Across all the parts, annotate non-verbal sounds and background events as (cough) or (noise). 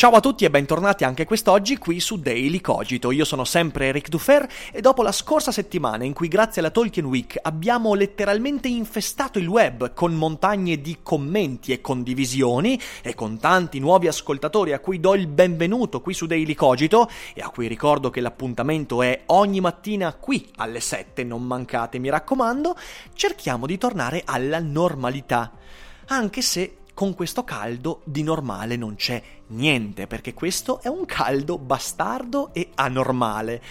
Ciao a tutti e bentornati anche quest'oggi qui su Daily Cogito. Io sono sempre Eric Dufer e dopo la scorsa settimana in cui grazie alla Tolkien Week abbiamo letteralmente infestato il web con montagne di commenti e condivisioni e con tanti nuovi ascoltatori a cui do il benvenuto qui su Daily Cogito e a cui ricordo che l'appuntamento è ogni mattina qui alle 7, non mancate mi raccomando, cerchiamo di tornare alla normalità. Anche se con questo caldo di normale non c'è niente, perché questo è un caldo bastardo e anormale.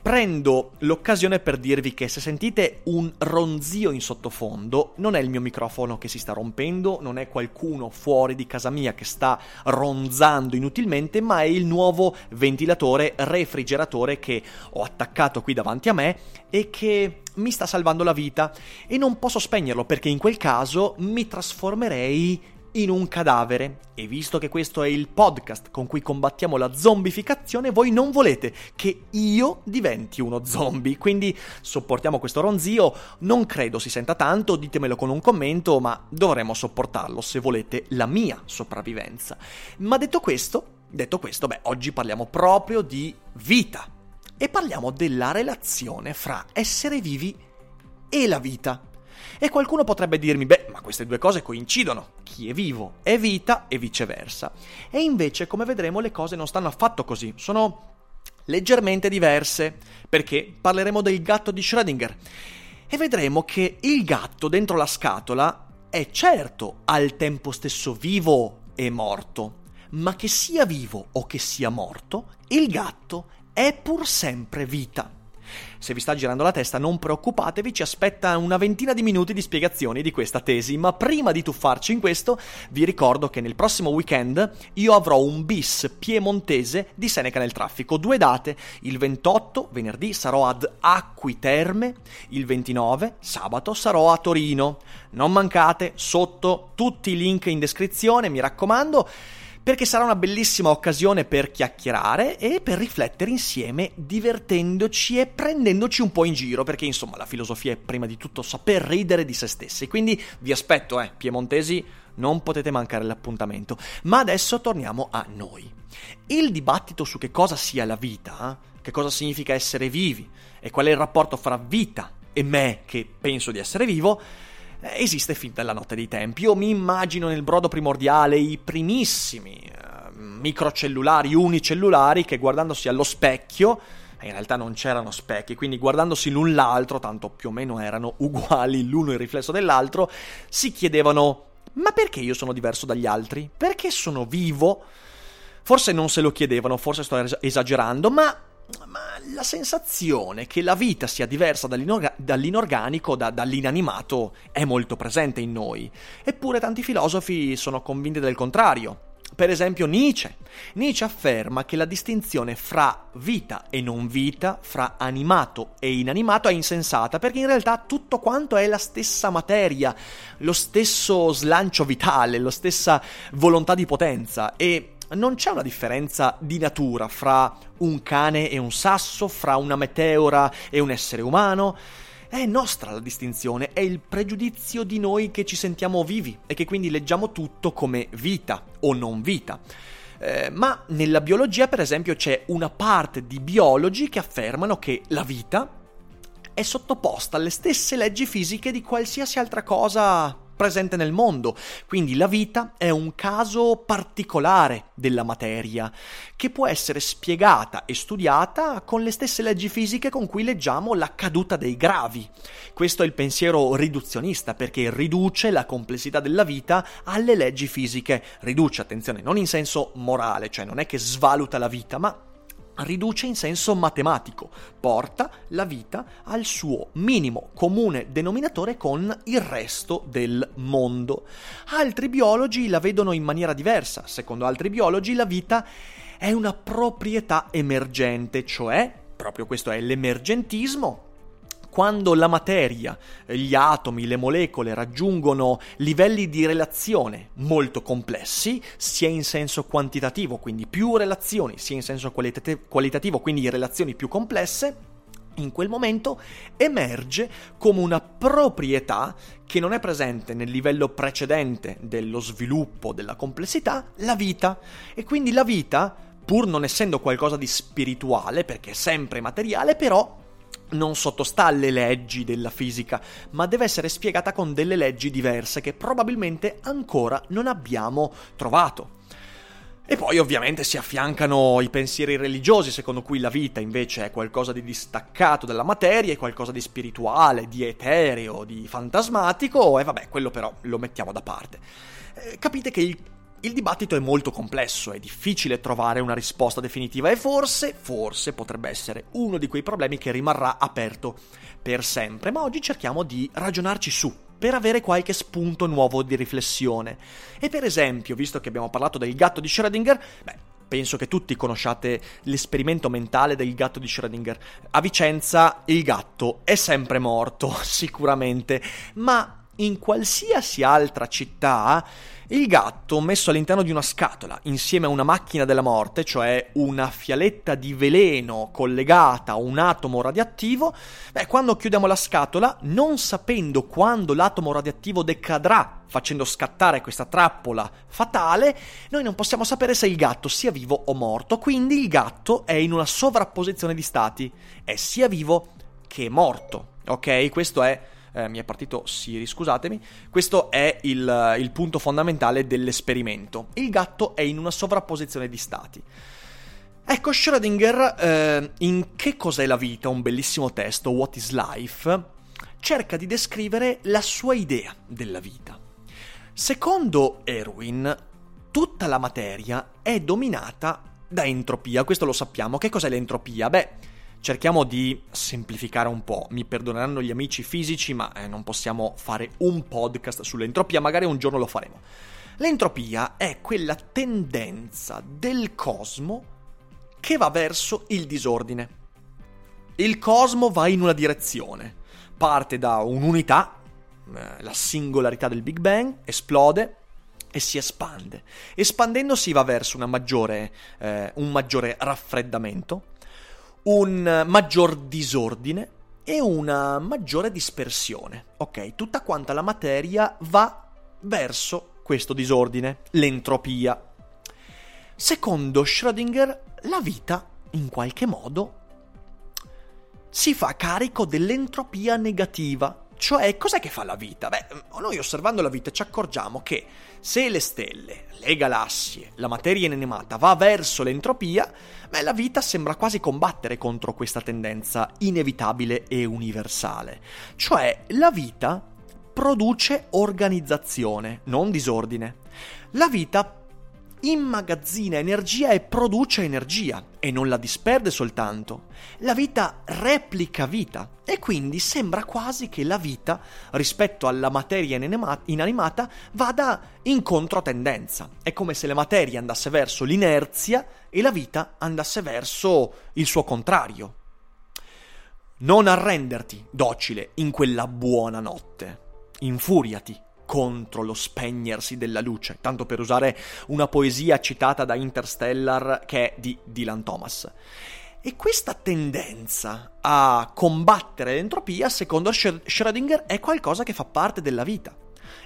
Prendo l'occasione per dirvi che se sentite un ronzio in sottofondo, non è il mio microfono che si sta rompendo, non è qualcuno fuori di casa mia che sta ronzando inutilmente, ma è il nuovo ventilatore refrigeratore che ho attaccato qui davanti a me e che mi sta salvando la vita e non posso spegnerlo perché in quel caso mi trasformerei in un cadavere. E visto che questo è il podcast con cui combattiamo la zombificazione, voi non volete che io diventi uno zombie. Quindi sopportiamo questo ronzio. Non credo si senta tanto, ditemelo con un commento, ma dovremo sopportarlo se volete la mia sopravvivenza. Ma detto questo, detto questo, beh, oggi parliamo proprio di vita. E parliamo della relazione fra essere vivi e la vita. E qualcuno potrebbe dirmi, beh, ma queste due cose coincidono. Chi è vivo è vita e viceversa. E invece, come vedremo, le cose non stanno affatto così. Sono leggermente diverse, perché parleremo del gatto di Schrödinger. E vedremo che il gatto dentro la scatola è certo al tempo stesso vivo e morto, ma che sia vivo o che sia morto, il gatto è pur sempre vita. Se vi sta girando la testa non preoccupatevi, ci aspetta una ventina di minuti di spiegazioni di questa tesi, ma prima di tuffarci in questo vi ricordo che nel prossimo weekend io avrò un bis piemontese di Seneca nel traffico, due date, il 28 venerdì sarò ad Acqui Terme, il 29 sabato sarò a Torino. Non mancate, sotto tutti i link in descrizione, mi raccomando perché sarà una bellissima occasione per chiacchierare e per riflettere insieme, divertendoci e prendendoci un po' in giro, perché insomma la filosofia è prima di tutto saper ridere di se stessi. Quindi vi aspetto, eh, piemontesi, non potete mancare l'appuntamento. Ma adesso torniamo a noi. Il dibattito su che cosa sia la vita, che cosa significa essere vivi e qual è il rapporto fra vita e me che penso di essere vivo, esiste fin dalla notte dei tempi. Io mi immagino nel brodo primordiale i primissimi uh, microcellulari unicellulari che guardandosi allo specchio in realtà non c'erano specchi, quindi guardandosi l'un l'altro, tanto più o meno erano (laughs) uguali l'uno il riflesso dell'altro, si chiedevano ma perché io sono diverso dagli altri? Perché sono vivo? Forse non se lo chiedevano, forse sto esagerando, ma ma la sensazione che la vita sia diversa dall'inorga- dall'inorganico, da- dall'inanimato, è molto presente in noi. Eppure tanti filosofi sono convinti del contrario. Per esempio Nietzsche. Nietzsche afferma che la distinzione fra vita e non vita, fra animato e inanimato è insensata, perché in realtà tutto quanto è la stessa materia, lo stesso slancio vitale, la stessa volontà di potenza e non c'è una differenza di natura fra un cane e un sasso, fra una meteora e un essere umano. È nostra la distinzione, è il pregiudizio di noi che ci sentiamo vivi e che quindi leggiamo tutto come vita o non vita. Eh, ma nella biologia, per esempio, c'è una parte di biologi che affermano che la vita è sottoposta alle stesse leggi fisiche di qualsiasi altra cosa presente nel mondo. Quindi la vita è un caso particolare della materia, che può essere spiegata e studiata con le stesse leggi fisiche con cui leggiamo la caduta dei gravi. Questo è il pensiero riduzionista, perché riduce la complessità della vita alle leggi fisiche. Riduce, attenzione, non in senso morale, cioè non è che svaluta la vita, ma riduce in senso matematico, porta la vita al suo minimo comune denominatore con il resto del mondo. Altri biologi la vedono in maniera diversa, secondo altri biologi la vita è una proprietà emergente, cioè, proprio questo è l'emergentismo, quando la materia, gli atomi, le molecole raggiungono livelli di relazione molto complessi, sia in senso quantitativo, quindi più relazioni, sia in senso qualitat- qualitativo, quindi relazioni più complesse, in quel momento emerge come una proprietà che non è presente nel livello precedente dello sviluppo della complessità, la vita. E quindi la vita, pur non essendo qualcosa di spirituale, perché è sempre materiale, però non sottostà alle leggi della fisica, ma deve essere spiegata con delle leggi diverse che probabilmente ancora non abbiamo trovato. E poi ovviamente si affiancano i pensieri religiosi, secondo cui la vita invece è qualcosa di distaccato dalla materia, è qualcosa di spirituale, di etereo, di fantasmatico, e vabbè, quello però lo mettiamo da parte. Eh, capite che il il dibattito è molto complesso, è difficile trovare una risposta definitiva e forse, forse potrebbe essere uno di quei problemi che rimarrà aperto per sempre, ma oggi cerchiamo di ragionarci su per avere qualche spunto nuovo di riflessione. E per esempio, visto che abbiamo parlato del gatto di Schrödinger, beh, penso che tutti conosciate l'esperimento mentale del gatto di Schrödinger. A Vicenza il gatto è sempre morto, (laughs) sicuramente, ma in qualsiasi altra città il gatto, messo all'interno di una scatola, insieme a una macchina della morte, cioè una fialetta di veleno collegata a un atomo radioattivo, beh, quando chiudiamo la scatola, non sapendo quando l'atomo radioattivo decadrà facendo scattare questa trappola fatale, noi non possiamo sapere se il gatto sia vivo o morto, quindi il gatto è in una sovrapposizione di stati, è sia vivo che morto, ok? Questo è eh, mi è partito Siri, scusatemi. Questo è il, il punto fondamentale dell'esperimento. Il gatto è in una sovrapposizione di stati. Ecco, Schrödinger, eh, in Che cos'è la vita, un bellissimo testo, What is Life, cerca di descrivere la sua idea della vita. Secondo Erwin, tutta la materia è dominata da entropia, questo lo sappiamo. Che cos'è l'entropia? Beh, Cerchiamo di semplificare un po', mi perdoneranno gli amici fisici, ma eh, non possiamo fare un podcast sull'entropia, magari un giorno lo faremo. L'entropia è quella tendenza del cosmo che va verso il disordine. Il cosmo va in una direzione, parte da un'unità, eh, la singolarità del Big Bang, esplode e si espande. Espandendosi va verso maggiore, eh, un maggiore raffreddamento, un maggior disordine e una maggiore dispersione. Ok, tutta quanta la materia va verso questo disordine, l'entropia. Secondo Schrödinger, la vita, in qualche modo, si fa carico dell'entropia negativa. Cioè, cos'è che fa la vita? Beh, noi osservando la vita ci accorgiamo che se le stelle, le galassie, la materia inanimata va verso l'entropia, beh, la vita sembra quasi combattere contro questa tendenza inevitabile e universale. Cioè, la vita produce organizzazione, non disordine. La vita immagazzina energia e produce energia e non la disperde soltanto. La vita replica vita e quindi sembra quasi che la vita rispetto alla materia inanimata vada incontro a tendenza. È come se la materia andasse verso l'inerzia e la vita andasse verso il suo contrario. Non arrenderti, docile, in quella buona notte. Infuriati, contro lo spegnersi della luce, tanto per usare una poesia citata da Interstellar che è di Dylan Thomas. E questa tendenza a combattere l'entropia, secondo Schrödinger, è qualcosa che fa parte della vita.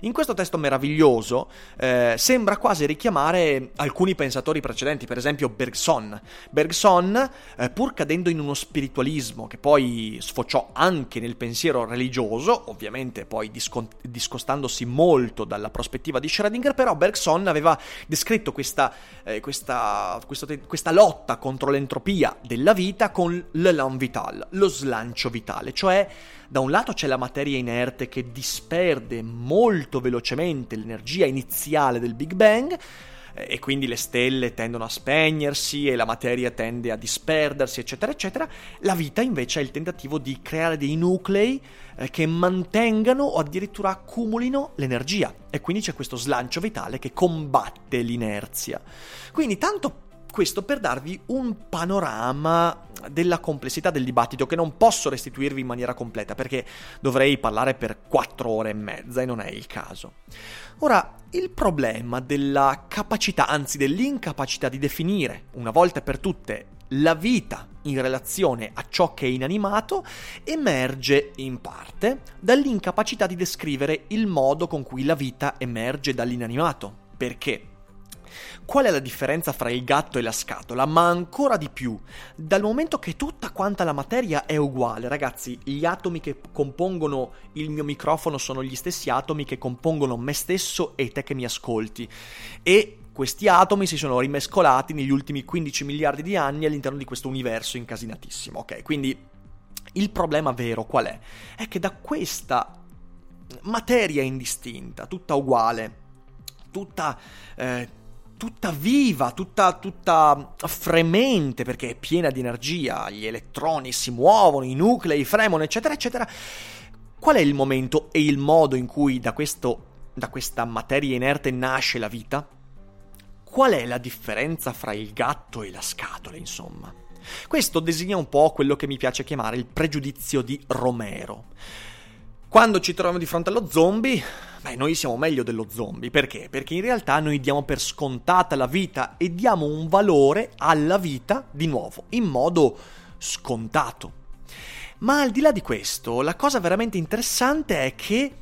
In questo testo meraviglioso eh, sembra quasi richiamare alcuni pensatori precedenti, per esempio Bergson. Bergson, eh, pur cadendo in uno spiritualismo che poi sfociò anche nel pensiero religioso, ovviamente poi discon- discostandosi molto dalla prospettiva di Schrödinger, però Bergson aveva descritto questa, eh, questa, questo, questa lotta contro l'entropia della vita con l'élan vital, lo slancio vitale, cioè da un lato c'è la materia inerte che disperde molto velocemente l'energia iniziale del Big Bang, eh, e quindi le stelle tendono a spegnersi e la materia tende a disperdersi, eccetera, eccetera. La vita invece è il tentativo di creare dei nuclei eh, che mantengano o addirittura accumulino l'energia e quindi c'è questo slancio vitale che combatte l'inerzia. Quindi tanto questo per darvi un panorama della complessità del dibattito che non posso restituirvi in maniera completa perché dovrei parlare per quattro ore e mezza e non è il caso. Ora, il problema della capacità, anzi dell'incapacità di definire una volta per tutte la vita in relazione a ciò che è inanimato emerge in parte dall'incapacità di descrivere il modo con cui la vita emerge dall'inanimato. Perché? Qual è la differenza fra il gatto e la scatola? Ma ancora di più, dal momento che tutta quanta la materia è uguale, ragazzi, gli atomi che compongono il mio microfono sono gli stessi atomi che compongono me stesso e te che mi ascolti. E questi atomi si sono rimescolati negli ultimi 15 miliardi di anni all'interno di questo universo incasinatissimo, ok? Quindi il problema vero qual è? È che da questa materia indistinta, tutta uguale, tutta... Eh, tutta viva, tutta, tutta fremente perché è piena di energia, gli elettroni si muovono, i nuclei fremono, eccetera, eccetera. Qual è il momento e il modo in cui da, questo, da questa materia inerte nasce la vita? Qual è la differenza fra il gatto e la scatola, insomma? Questo designa un po' quello che mi piace chiamare il pregiudizio di Romero. Quando ci troviamo di fronte allo zombie, beh, noi siamo meglio dello zombie. Perché? Perché in realtà noi diamo per scontata la vita e diamo un valore alla vita, di nuovo, in modo scontato. Ma al di là di questo, la cosa veramente interessante è che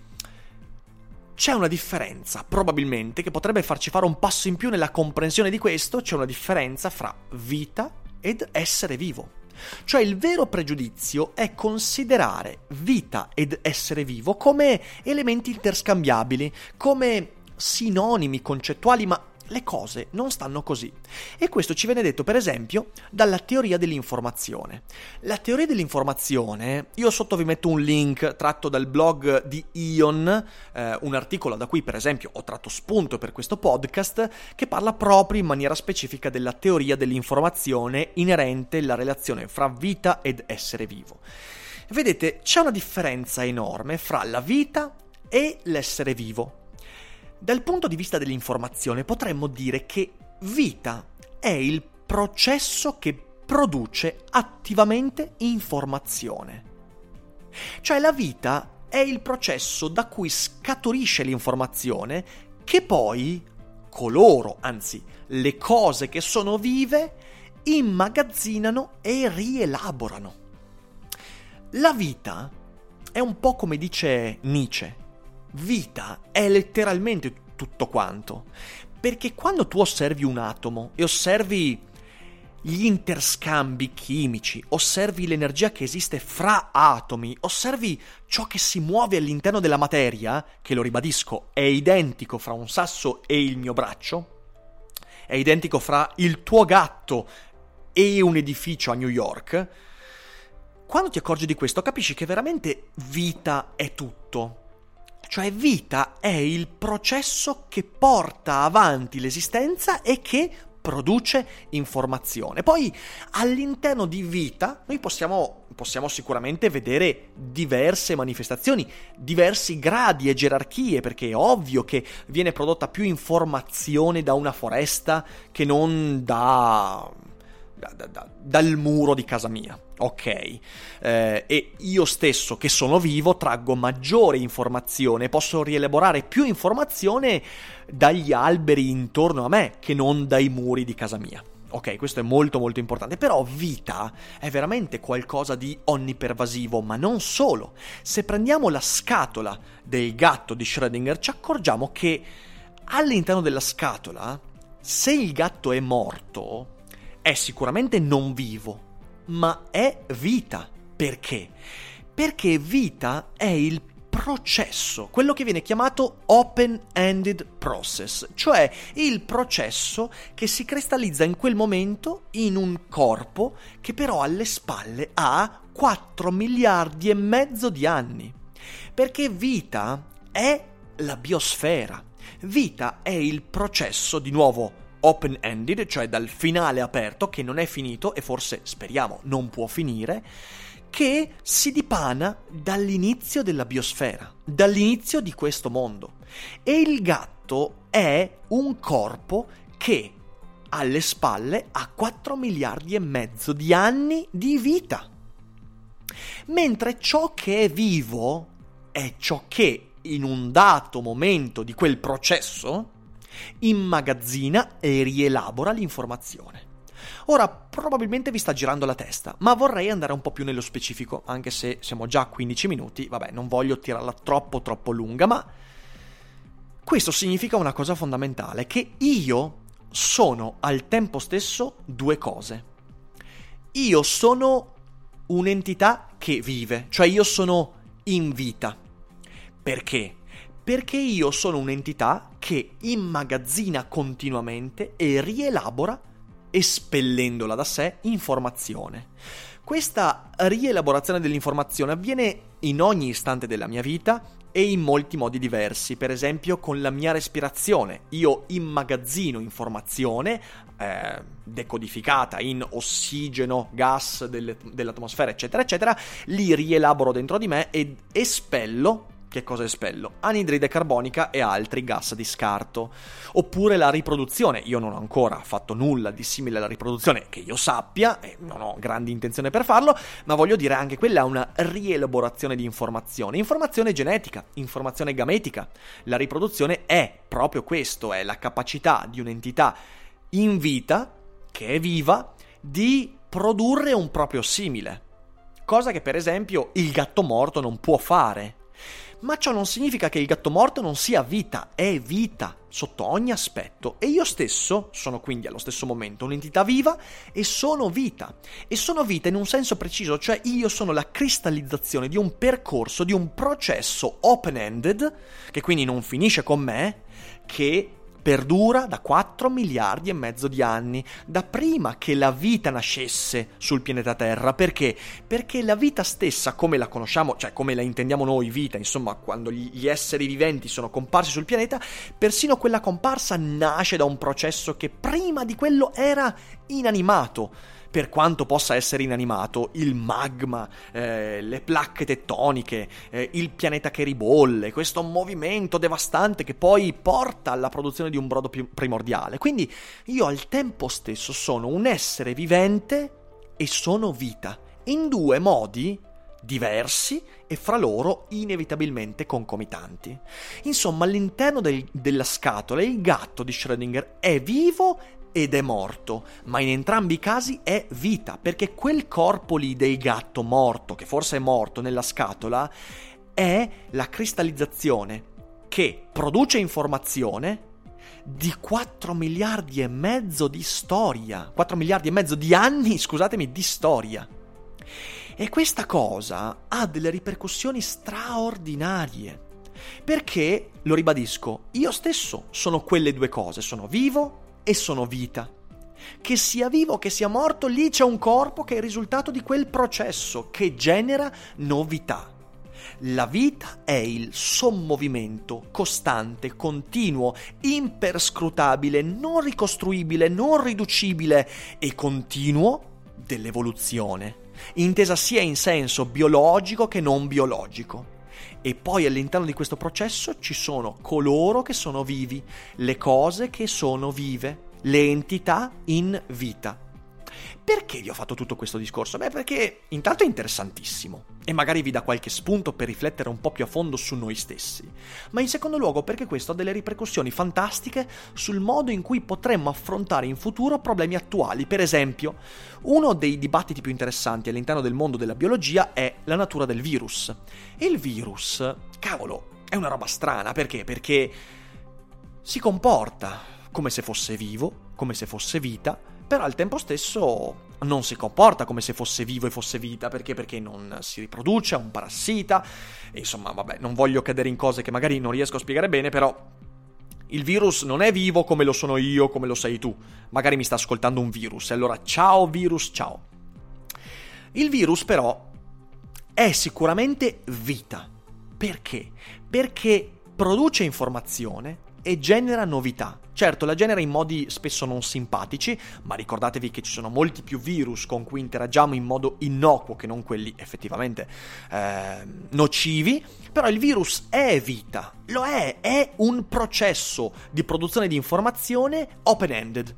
c'è una differenza, probabilmente, che potrebbe farci fare un passo in più nella comprensione di questo, c'è una differenza fra vita ed essere vivo. Cioè il vero pregiudizio è considerare vita ed essere vivo come elementi interscambiabili, come sinonimi concettuali, ma le cose non stanno così. E questo ci viene detto, per esempio, dalla teoria dell'informazione. La teoria dell'informazione, io sotto vi metto un link tratto dal blog di Ion, eh, un articolo da cui, per esempio, ho tratto spunto per questo podcast, che parla proprio in maniera specifica della teoria dell'informazione inerente alla relazione fra vita ed essere vivo. Vedete, c'è una differenza enorme fra la vita e l'essere vivo. Dal punto di vista dell'informazione potremmo dire che vita è il processo che produce attivamente informazione. Cioè la vita è il processo da cui scaturisce l'informazione che poi coloro, anzi le cose che sono vive, immagazzinano e rielaborano. La vita è un po' come dice Nietzsche, vita è letteralmente tutto quanto. Perché quando tu osservi un atomo e osservi gli interscambi chimici, osservi l'energia che esiste fra atomi, osservi ciò che si muove all'interno della materia, che lo ribadisco, è identico fra un sasso e il mio braccio, è identico fra il tuo gatto e un edificio a New York, quando ti accorgi di questo capisci che veramente vita è tutto. Cioè vita è il processo che porta avanti l'esistenza e che produce informazione. Poi all'interno di vita noi possiamo, possiamo, sicuramente vedere diverse manifestazioni, diversi gradi e gerarchie, perché è ovvio che viene prodotta più informazione da una foresta che non da da, da, dal muro di casa mia. Ok, eh, e io stesso che sono vivo traggo maggiore informazione, posso rielaborare più informazione dagli alberi intorno a me che non dai muri di casa mia. Ok, questo è molto molto importante, però vita è veramente qualcosa di onnipervasivo, ma non solo. Se prendiamo la scatola del gatto di Schrödinger ci accorgiamo che all'interno della scatola, se il gatto è morto, è sicuramente non vivo, ma è vita. Perché? Perché vita è il processo, quello che viene chiamato open-ended process, cioè il processo che si cristallizza in quel momento in un corpo che però alle spalle ha 4 miliardi e mezzo di anni. Perché vita è la biosfera, Vita è il processo, di nuovo, open-ended, cioè dal finale aperto, che non è finito e forse, speriamo, non può finire, che si dipana dall'inizio della biosfera, dall'inizio di questo mondo. E il gatto è un corpo che alle spalle ha 4 miliardi e mezzo di anni di vita. Mentre ciò che è vivo è ciò che in un dato momento di quel processo immagazzina e rielabora l'informazione. Ora, probabilmente vi sta girando la testa, ma vorrei andare un po' più nello specifico, anche se siamo già a 15 minuti, vabbè, non voglio tirarla troppo troppo lunga, ma questo significa una cosa fondamentale, che io sono al tempo stesso due cose. Io sono un'entità che vive, cioè io sono in vita. Perché? Perché io sono un'entità che immagazzina continuamente e rielabora, espellendola da sé, informazione. Questa rielaborazione dell'informazione avviene in ogni istante della mia vita e in molti modi diversi, per esempio con la mia respirazione. Io immagazzino informazione eh, decodificata in ossigeno, gas delle, dell'atmosfera, eccetera, eccetera, li rielaboro dentro di me ed espello che cosa espello? Anidride carbonica e altri gas di scarto. Oppure la riproduzione. Io non ho ancora fatto nulla di simile alla riproduzione che io sappia, e non ho grandi intenzioni per farlo, ma voglio dire anche quella è una rielaborazione di informazione. Informazione genetica, informazione gametica. La riproduzione è proprio questo, è la capacità di un'entità in vita, che è viva, di produrre un proprio simile. Cosa che per esempio il gatto morto non può fare ma ciò non significa che il gatto morto non sia vita, è vita sotto ogni aspetto e io stesso sono quindi allo stesso momento un'entità viva e sono vita. E sono vita in un senso preciso, cioè io sono la cristallizzazione di un percorso, di un processo open-ended, che quindi non finisce con me, che perdura da 4 miliardi e mezzo di anni, da prima che la vita nascesse sul pianeta Terra. Perché? Perché la vita stessa, come la conosciamo, cioè come la intendiamo noi, vita, insomma, quando gli esseri viventi sono comparsi sul pianeta, persino quella comparsa nasce da un processo che prima di quello era inanimato per quanto possa essere inanimato, il magma, eh, le placche tettoniche, eh, il pianeta che ribolle, questo movimento devastante che poi porta alla produzione di un brodo primordiale. Quindi io al tempo stesso sono un essere vivente e sono vita, in due modi diversi e fra loro inevitabilmente concomitanti. Insomma, all'interno del, della scatola il gatto di Schrödinger è vivo ed è morto, ma in entrambi i casi è vita, perché quel corpo lì del gatto morto, che forse è morto nella scatola, è la cristallizzazione che produce informazione di 4 miliardi e mezzo di storia, 4 miliardi e mezzo di anni, (laughs) scusatemi, di storia. E questa cosa ha delle ripercussioni straordinarie. Perché, lo ribadisco, io stesso sono quelle due cose, sono vivo e sono vita. Che sia vivo che sia morto, lì c'è un corpo che è il risultato di quel processo che genera novità. La vita è il sommovimento costante, continuo, imperscrutabile, non ricostruibile, non riducibile e continuo dell'evoluzione, intesa sia in senso biologico che non biologico. E poi all'interno di questo processo ci sono coloro che sono vivi, le cose che sono vive, le entità in vita. Perché vi ho fatto tutto questo discorso? Beh, perché intanto è interessantissimo e magari vi dà qualche spunto per riflettere un po' più a fondo su noi stessi, ma in secondo luogo perché questo ha delle ripercussioni fantastiche sul modo in cui potremmo affrontare in futuro problemi attuali. Per esempio, uno dei dibattiti più interessanti all'interno del mondo della biologia è la natura del virus. E il virus, cavolo, è una roba strana, perché? Perché si comporta come se fosse vivo, come se fosse vita, però al tempo stesso non si comporta come se fosse vivo e fosse vita, perché? Perché non si riproduce, è un parassita, e insomma, vabbè, non voglio cadere in cose che magari non riesco a spiegare bene, però il virus non è vivo come lo sono io, come lo sei tu. Magari mi sta ascoltando un virus, e allora ciao virus, ciao. Il virus però è sicuramente vita. Perché? Perché produce informazione, e genera novità. Certo, la genera in modi spesso non simpatici, ma ricordatevi che ci sono molti più virus con cui interagiamo in modo innocuo che non quelli effettivamente eh, nocivi, però il virus è vita, lo è, è un processo di produzione di informazione open-ended.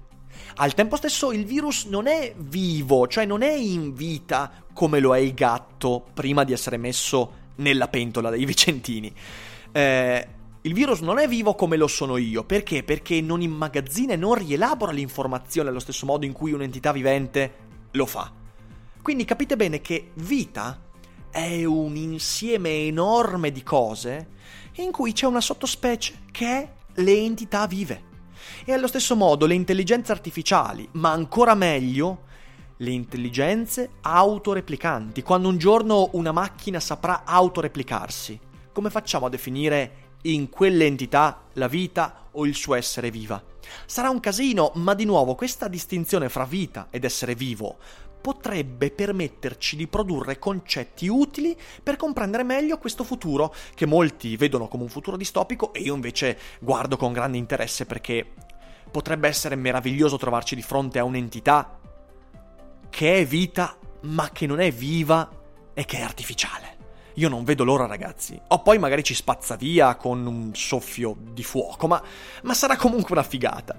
Al tempo stesso il virus non è vivo, cioè non è in vita come lo è il gatto prima di essere messo nella pentola dei Vicentini. Eh, il virus non è vivo come lo sono io, perché? Perché non immagazzina e non rielabora l'informazione allo stesso modo in cui un'entità vivente lo fa. Quindi capite bene che vita è un insieme enorme di cose in cui c'è una sottospecie che è le entità vive. E allo stesso modo le intelligenze artificiali, ma ancora meglio le intelligenze autoreplicanti, quando un giorno una macchina saprà autoreplicarsi. Come facciamo a definire in quell'entità la vita o il suo essere viva. Sarà un casino, ma di nuovo questa distinzione fra vita ed essere vivo potrebbe permetterci di produrre concetti utili per comprendere meglio questo futuro che molti vedono come un futuro distopico e io invece guardo con grande interesse perché potrebbe essere meraviglioso trovarci di fronte a un'entità che è vita ma che non è viva e che è artificiale. Io non vedo l'ora, ragazzi. O poi magari ci spazza via con un soffio di fuoco, ma, ma sarà comunque una figata.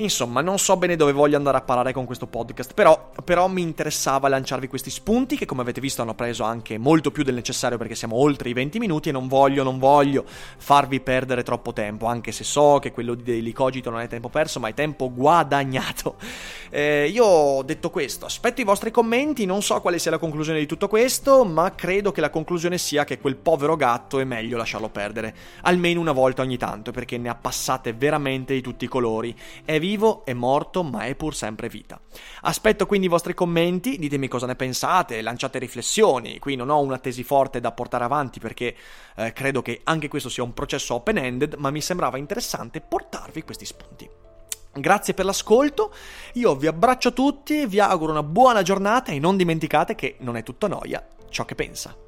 Insomma, non so bene dove voglio andare a parare con questo podcast, però, però, mi interessava lanciarvi questi spunti che come avete visto hanno preso anche molto più del necessario perché siamo oltre i 20 minuti e non voglio, non voglio farvi perdere troppo tempo, anche se so che quello di Daily Cogito non è tempo perso, ma è tempo guadagnato. Eh, io ho detto questo, aspetto i vostri commenti, non so quale sia la conclusione di tutto questo, ma credo che la conclusione sia che quel povero gatto è meglio lasciarlo perdere, almeno una volta ogni tanto, perché ne ha passate veramente di tutti i colori. È vivo, è morto, ma è pur sempre vita. Aspetto quindi i vostri commenti, ditemi cosa ne pensate, lanciate riflessioni. Qui non ho una tesi forte da portare avanti perché eh, credo che anche questo sia un processo open-ended, ma mi sembrava interessante portarvi questi spunti. Grazie per l'ascolto, io vi abbraccio tutti, vi auguro una buona giornata e non dimenticate che non è tutto noia ciò che pensa.